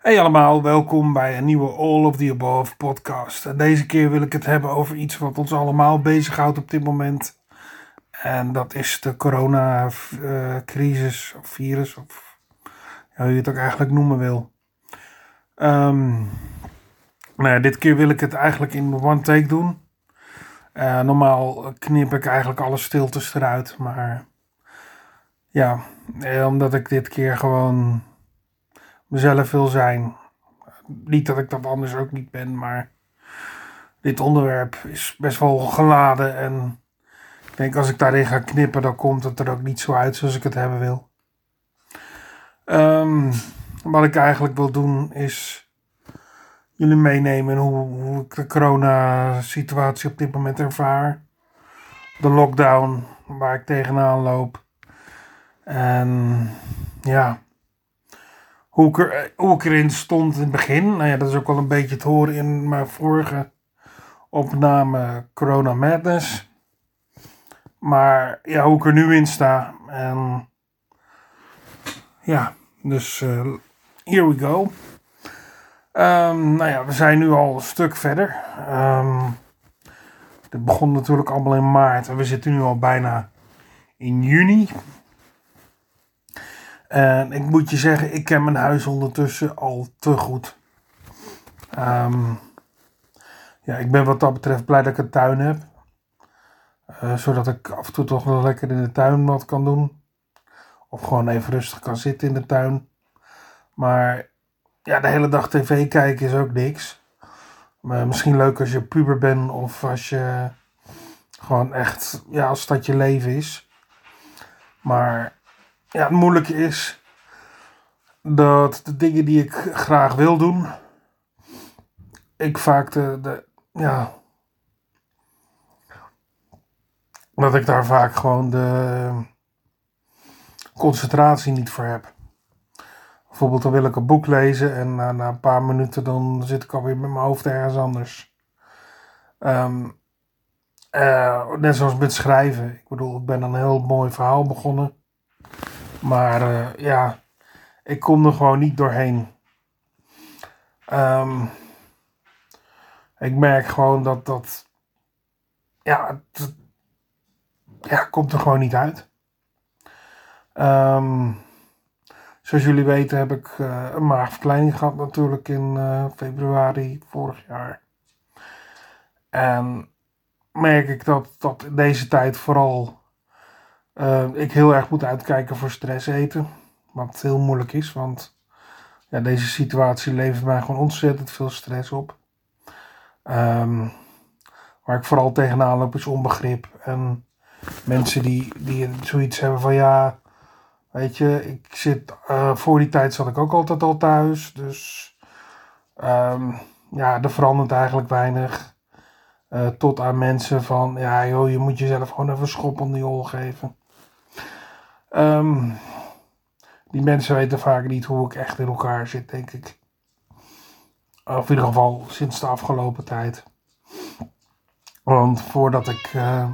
Hey allemaal, welkom bij een nieuwe All of the Above podcast. En deze keer wil ik het hebben over iets wat ons allemaal bezighoudt op dit moment. En dat is de coronacrisis of virus, of hoe je het ook eigenlijk noemen wil. Um, nou ja, dit keer wil ik het eigenlijk in one take doen. Uh, normaal knip ik eigenlijk alle stiltes eruit, maar ja, eh, omdat ik dit keer gewoon mezelf wil zijn. Niet dat ik dat anders ook niet ben, maar dit onderwerp is best wel geladen. En ik denk als ik daarin ga knippen, dan komt het er ook niet zo uit zoals ik het hebben wil. Um, wat ik eigenlijk wil doen is jullie meenemen hoe, hoe ik de corona-situatie op dit moment ervaar. De lockdown waar ik tegenaan loop. En ja, hoe ik erin stond in het begin. Nou ja, dat is ook wel een beetje te horen in mijn vorige opname Corona Madness. Maar ja, hoe ik er nu in sta. En ja, dus uh, here we go. Um, nou ja, we zijn nu al een stuk verder. Um, het begon natuurlijk allemaal in maart en we zitten nu al bijna in juni. En ik moet je zeggen, ik ken mijn huis ondertussen al te goed. Um, ja, ik ben wat dat betreft blij dat ik een tuin heb. Uh, zodat ik af en toe toch wel lekker in de tuin wat kan doen. Of gewoon even rustig kan zitten in de tuin. Maar ja, de hele dag tv kijken is ook niks. Maar misschien leuk als je puber bent of als je gewoon echt, ja, als dat je leven is. Maar ja, het moeilijke is dat de dingen die ik graag wil doen, ik vaak de, ja, dat ik daar vaak gewoon de concentratie niet voor heb. Bijvoorbeeld dan wil ik een boek lezen en na, een paar minuten dan zit ik alweer met mijn hoofd ergens anders. Um, uh, net zoals met schrijven. Ik bedoel, ik ben een heel mooi verhaal begonnen. Maar uh, ja, ik kom er gewoon niet doorheen. Um, ik merk gewoon dat dat. Ja, het, ja, komt er gewoon niet uit. Um, Zoals jullie weten heb ik uh, een maagverkleining gehad natuurlijk in uh, februari vorig jaar. En merk ik dat, dat in deze tijd vooral uh, ik heel erg moet uitkijken voor stress eten. Wat heel moeilijk is, want ja, deze situatie levert mij gewoon ontzettend veel stress op. Um, waar ik vooral tegenaan loop is onbegrip. En mensen die, die zoiets hebben van ja, Weet je, ik zit, uh, voor die tijd zat ik ook altijd al thuis. Dus um, ja, er verandert eigenlijk weinig. Uh, tot aan mensen van, ja joh, je moet jezelf gewoon even schop om die hol geven. Um, die mensen weten vaak niet hoe ik echt in elkaar zit, denk ik. Of in ieder geval sinds de afgelopen tijd. Want voordat ik. Uh,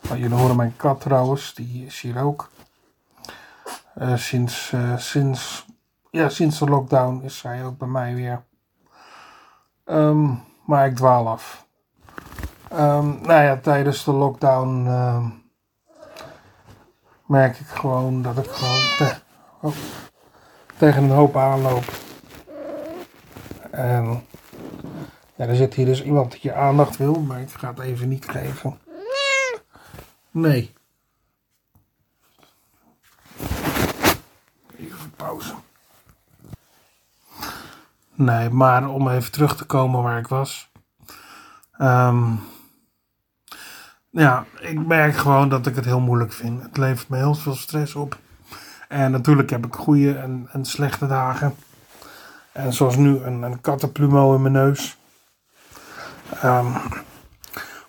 jullie horen mijn kat trouwens, die is hier ook. Uh, sinds, uh, sinds, ja, sinds de lockdown is zij ook bij mij weer. Um, maar ik dwaal af. Um, nou ja, tijdens de lockdown merk ik gewoon dat ik gewoon te, oh, tegen een hoop aanloop. En ja, er zit hier dus iemand die je aandacht wil, maar ik ga het even niet geven. Nee. pauze. Nee, maar om even terug te komen waar ik was. Um, ja, ik merk gewoon dat ik het heel moeilijk vind. Het levert me heel veel stress op. En natuurlijk heb ik goede en, en slechte dagen. En zoals nu een, een kattenplumo in mijn neus. Um,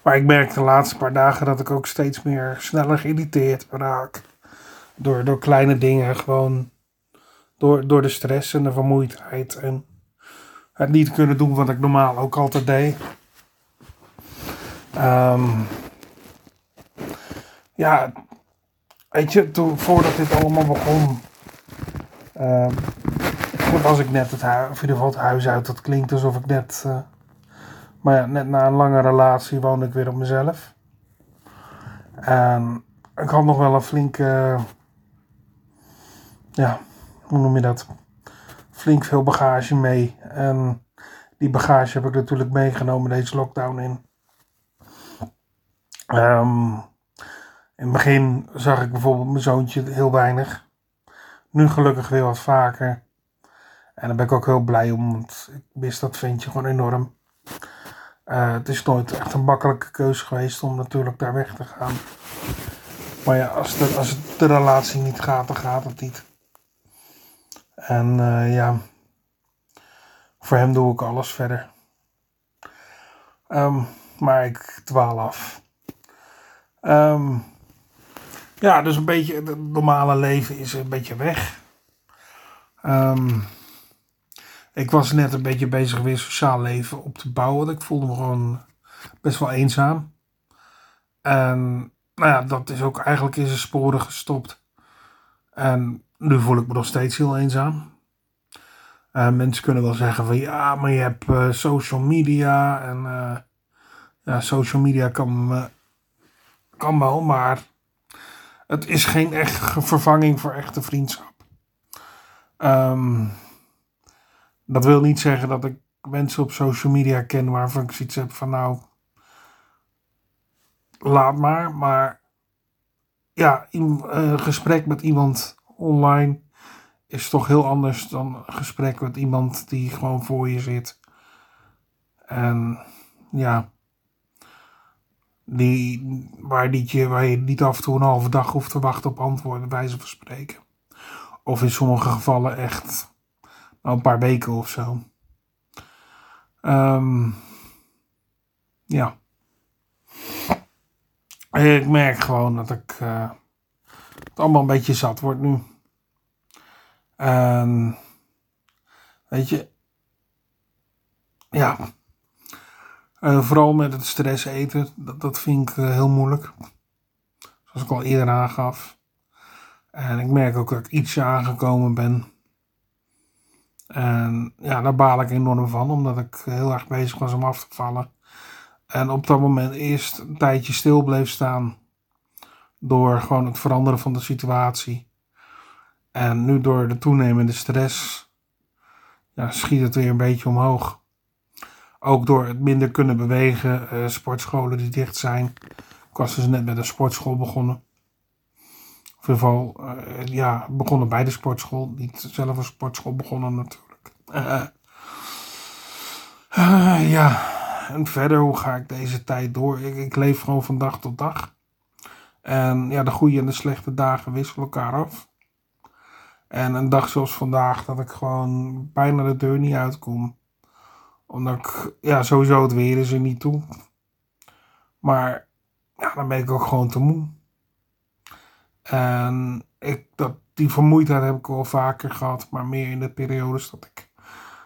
maar ik merk de laatste paar dagen dat ik ook steeds meer sneller geïrriteerd raak. Door, door kleine dingen gewoon door, door de stress en de vermoeidheid. En het niet kunnen doen wat ik normaal ook altijd deed. Um, ja, weet je, toen, voordat dit allemaal begon, um, was ik net het huis, of in ieder geval het huis uit. Dat klinkt alsof ik net, uh, maar ja, net na een lange relatie woonde ik weer op mezelf. En ik had nog wel een flinke, ja, hoe noem je dat? Flink veel bagage mee. En die bagage heb ik natuurlijk meegenomen deze lockdown in. Um, in het begin zag ik bijvoorbeeld mijn zoontje heel weinig. Nu gelukkig weer wat vaker. En daar ben ik ook heel blij om, want ik mis dat ventje gewoon enorm. Uh, het is nooit echt een makkelijke keuze geweest om natuurlijk daar weg te gaan. Maar ja, als, de, als de relatie niet gaat, dan gaat het niet. En uh, ja, voor hem doe ik alles verder. Um, maar ik dwaal af. Um, ja, dus een beetje het normale leven is een beetje weg. Um, ik was net een beetje bezig weer sociaal leven op te bouwen. Ik voelde me gewoon best wel eenzaam. En nou ja, dat is ook eigenlijk in zijn sporen gestopt. En nu voel ik me nog steeds heel eenzaam. Uh, mensen kunnen wel zeggen van ja, maar je hebt uh, social media. En uh, ja, social media kan, kan wel, maar het is geen echte vervanging voor echte vriendschap. Um, dat wil niet zeggen dat ik mensen op social media ken waarvan ik zoiets heb van nou, laat maar. Maar ja, een gesprek met iemand online is toch heel anders dan een gesprek met iemand die gewoon voor je zit. En ja, die, waar, die, waar je niet af en toe een halve dag hoeft te wachten op antwoorden, wijze van spreken. Of in sommige gevallen echt een paar weken of zo. Um, ja. Ik merk gewoon dat ik uh, het allemaal een beetje zat word nu. En weet je, ja, uh, vooral met het stress eten, dat, dat vind ik uh, heel moeilijk. Zoals ik al eerder aangaf. En ik merk ook dat ik ietsje aangekomen ben. En ja, daar baal ik enorm van, omdat ik heel erg bezig was om af te vallen. En op dat moment eerst een tijdje stil bleef staan. Door gewoon het veranderen van de situatie. En nu door de toenemende stress ja, schiet het weer een beetje omhoog. Ook door het minder kunnen bewegen, uh, sportscholen die dicht zijn. Ik was dus net met een sportschool begonnen. Of in ieder geval, uh, ja, begonnen bij de sportschool. Niet zelf een sportschool begonnen natuurlijk. Uh, ja, en verder, hoe ga ik deze tijd door? Ik, ik, leef gewoon van dag tot dag. En ja, de goede en de slechte dagen wisselen elkaar af. En een dag zoals vandaag, dat ik gewoon bijna de deur niet uitkom. Omdat ik, ja, sowieso het weer is er niet toe. Maar dan ben ik ook gewoon te moe. En ik, dat, die vermoeidheid heb ik wel vaker gehad, maar meer in de periodes dat ik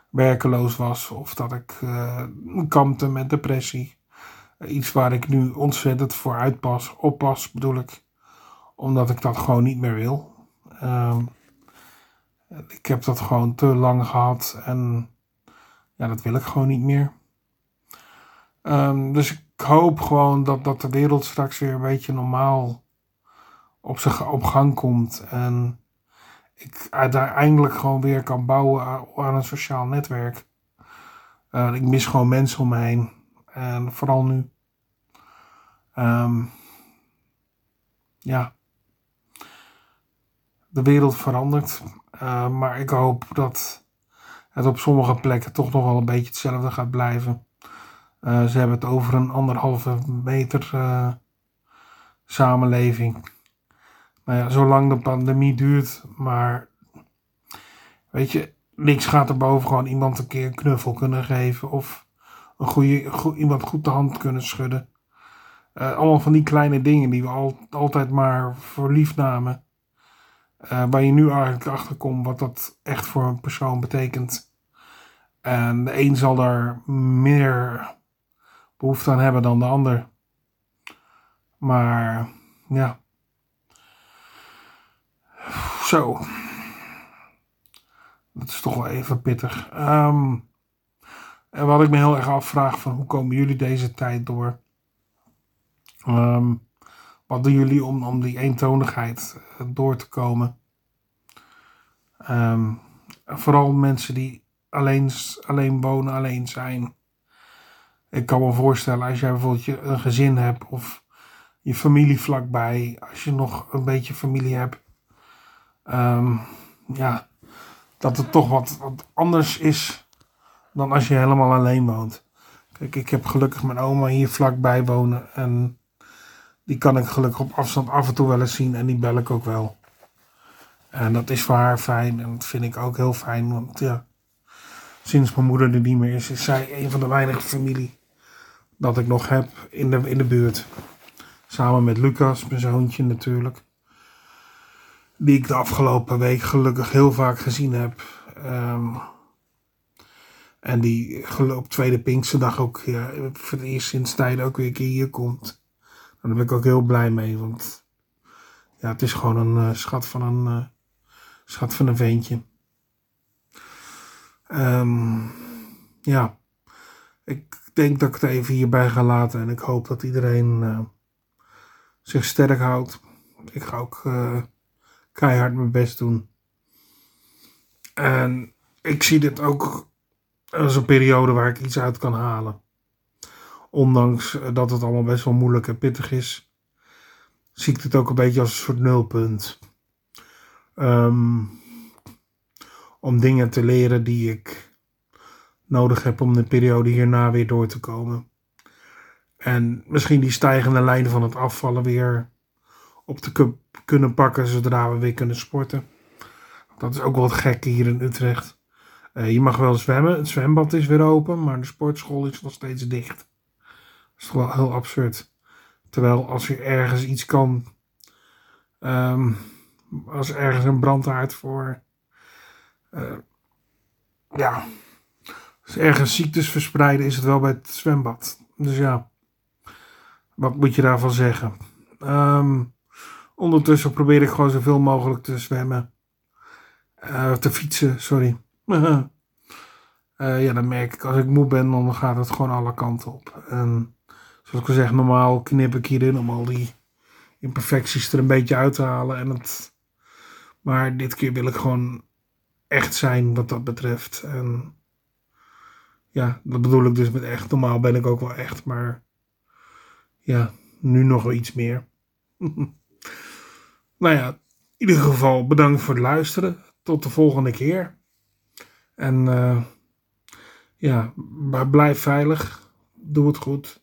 werkeloos was of dat ik uh, kampte met depressie. Iets waar ik nu ontzettend voor uitpas, oppas bedoel ik, omdat ik dat gewoon niet meer wil. Um, ik heb dat gewoon te lang gehad en ja, dat wil ik gewoon niet meer. Um, dus ik hoop gewoon dat, dat de wereld straks weer een beetje normaal op, op gang komt. En ik uiteindelijk gewoon weer kan bouwen aan een sociaal netwerk. Uh, ik mis gewoon mensen om me heen. En vooral nu. Um, ja. De wereld verandert. Uh, maar ik hoop dat het op sommige plekken toch nog wel een beetje hetzelfde gaat blijven. Uh, ze hebben het over een anderhalve meter uh, samenleving. Nou ja, zolang de pandemie duurt, maar weet je, niks gaat erboven gewoon iemand een keer een knuffel kunnen geven of een goede, go iemand goed de hand kunnen schudden. allemaal van die kleine dingen die we al, altijd maar voor lief namen. Uh, waar je nu eigenlijk achter komt wat dat echt voor een persoon betekent. En de een zal daar meer behoefte aan hebben dan de ander. Maar ja. Zo. Dat is toch wel even pittig. Ehm, en wat ik me heel erg afvraag van hoe komen jullie deze tijd door? Ehm, wat doen jullie om, om die eentonigheid eh, door te komen? Um, vooral mensen die alleen, alleen wonen, alleen zijn. Ik kan me voorstellen als jij bijvoorbeeld een gezin hebt of je familie vlakbij, als je nog een beetje familie hebt, um, ja, dat het toch wat, wat anders is dan als je helemaal alleen woont. Kijk, ik heb gelukkig mijn oma hier vlakbij wonen en die kan ik gelukkig op afstand af en toe wel eens zien en die bel ik ook wel. En dat is voor haar fijn en dat vind ik ook heel fijn, want ja, sinds mijn moeder er niet meer is, is zij een van de weinige familie dat ik nog heb in de, in de buurt. Samen met Lucas, mijn zoontje natuurlijk. Die ik de afgelopen week gelukkig heel vaak gezien heb. Um, en die op tweede Pinksterdag ook ja, voor het eerst sinds tijd ook weer een keer hier komt. Daar ben ik ook heel blij mee. Want ja, het is gewoon een uh, schat van een, uh, schat van een veentje. Um, ja, ik denk dat ik het even hierbij ga laten. En ik hoop dat iedereen uh, zich sterk houdt. Ik ga ook keihard mijn best doen. En ik zie dit ook als een periode waar ik iets uit kan halen. Ondanks dat het allemaal best wel moeilijk en pittig is, zie ik het ook een beetje als een soort nulpunt. Um, om dingen te leren die ik nodig heb om de periode hierna weer door te komen. En misschien die stijgende lijn van het afvallen weer op te kunnen pakken zodra we weer kunnen sporten. Dat is ook wel gekke hier in Utrecht. Uh, je mag wel zwemmen, het zwembad is weer open, maar de sportschool is nog steeds dicht. Is toch wel heel absurd. Terwijl als je ergens iets kan, um, als ergens een brandhaard voor, uh, ja, als ergens ziektes verspreiden, is het wel bij het zwembad. Dus ja, wat moet je daarvan zeggen? Um, ondertussen probeer ik gewoon zoveel mogelijk te zwemmen. Uh, te fietsen, sorry. uh, ja, dan merk ik als ik moe ben, dan gaat het gewoon alle kanten op. En zoals ik al zeg, normaal knip ik hierin om al die imperfecties er een beetje uit te halen. En het, maar dit keer wil ik gewoon echt zijn wat dat betreft. En ja, dat bedoel ik dus met echt. Normaal ben ik ook wel echt, maar ja, nu nog wel iets meer. nou ja, in ieder geval bedankt voor het luisteren. Tot de volgende keer. En uh, ja, blijf veilig. Doe het goed.